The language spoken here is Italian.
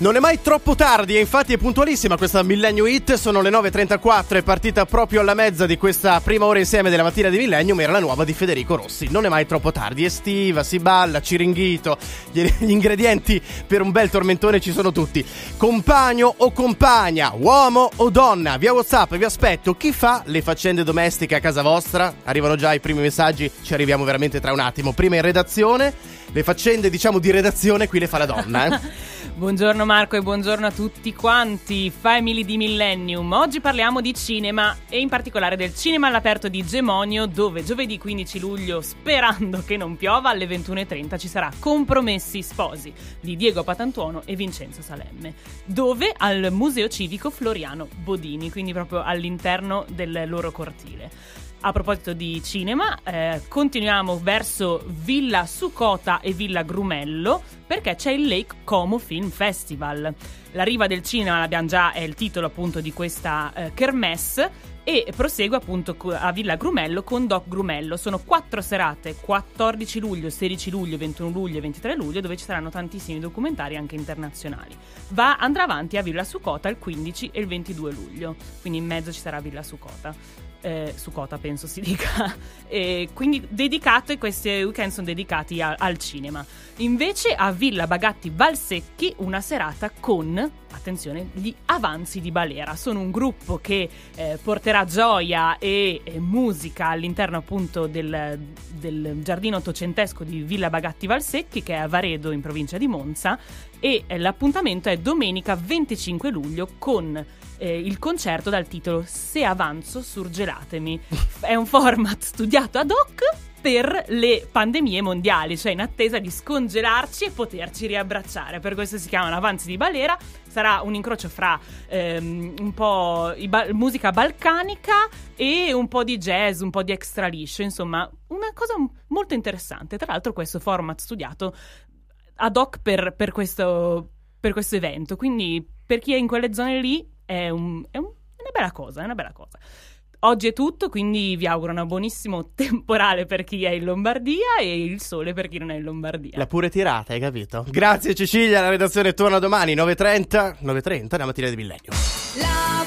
Non è mai troppo tardi e infatti è puntualissima questa Millennium Hit, sono le 9.34, è partita proprio alla mezza di questa prima ora insieme della mattina di Millennium, era la nuova di Federico Rossi. Non è mai troppo tardi, estiva, si balla, ciringhito, gli, gli ingredienti per un bel tormentone ci sono tutti. Compagno o compagna, uomo o donna, via Whatsapp vi aspetto, chi fa le faccende domestiche a casa vostra? Arrivano già i primi messaggi, ci arriviamo veramente tra un attimo. Prima in redazione, le faccende diciamo di redazione qui le fa la donna, eh. Buongiorno Marco e buongiorno a tutti quanti, family di Millennium. Oggi parliamo di cinema e in particolare del cinema all'aperto di Gemonio dove giovedì 15 luglio, sperando che non piova, alle 21.30 ci sarà Compromessi Sposi di Diego Patantuono e Vincenzo Salemme, dove al Museo Civico Floriano Bodini, quindi proprio all'interno del loro cortile. A proposito di cinema, eh, continuiamo verso Villa Sucota e Villa Grumello perché c'è il Lake Como Film Festival. La riva del cinema l'abbiamo già, è il titolo appunto di questa eh, kermesse e prosegue appunto a Villa Grumello con Doc Grumello. Sono quattro serate, 14 luglio, 16 luglio, 21 luglio e 23 luglio, dove ci saranno tantissimi documentari anche internazionali. Va, andrà avanti a Villa Sucota il 15 e il 22 luglio, quindi in mezzo ci sarà Villa Sucota eh, su Cota penso si dica, e quindi dedicate, questi weekend sono dedicati a, al cinema. Invece a Villa Bagatti Valsecchi una serata con, attenzione, gli Avanzi di Balera. Sono un gruppo che eh, porterà gioia e, e, musica all'interno appunto del, del giardino ottocentesco di Villa Bagatti Valsecchi che è a Varedo in provincia di Monza e eh, l'appuntamento è domenica 25 luglio con eh, il concerto dal titolo Se avanzo surgelatemi. È un format studiato ad hoc per le pandemie mondiali, cioè in attesa di scongelarci e poterci riabbracciare. Per questo si chiamano Avanzi di Balera. Sarà un incrocio fra ehm, un po' ba- musica balcanica e un po' di jazz, un po' di extra liscio, insomma, una cosa molto interessante. Tra l'altro, questo format studiato ad hoc per, per, questo, per questo evento. Quindi, per chi è in quelle zone lì, è, un, è, un, è una bella cosa, è una bella cosa. Oggi è tutto, quindi vi auguro un buonissimo temporale per chi è in Lombardia e il sole per chi non è in Lombardia. La pure tirata, hai capito? Grazie Cecilia, la redazione torna domani 9.30, 9.30, la mattina di Millennio. La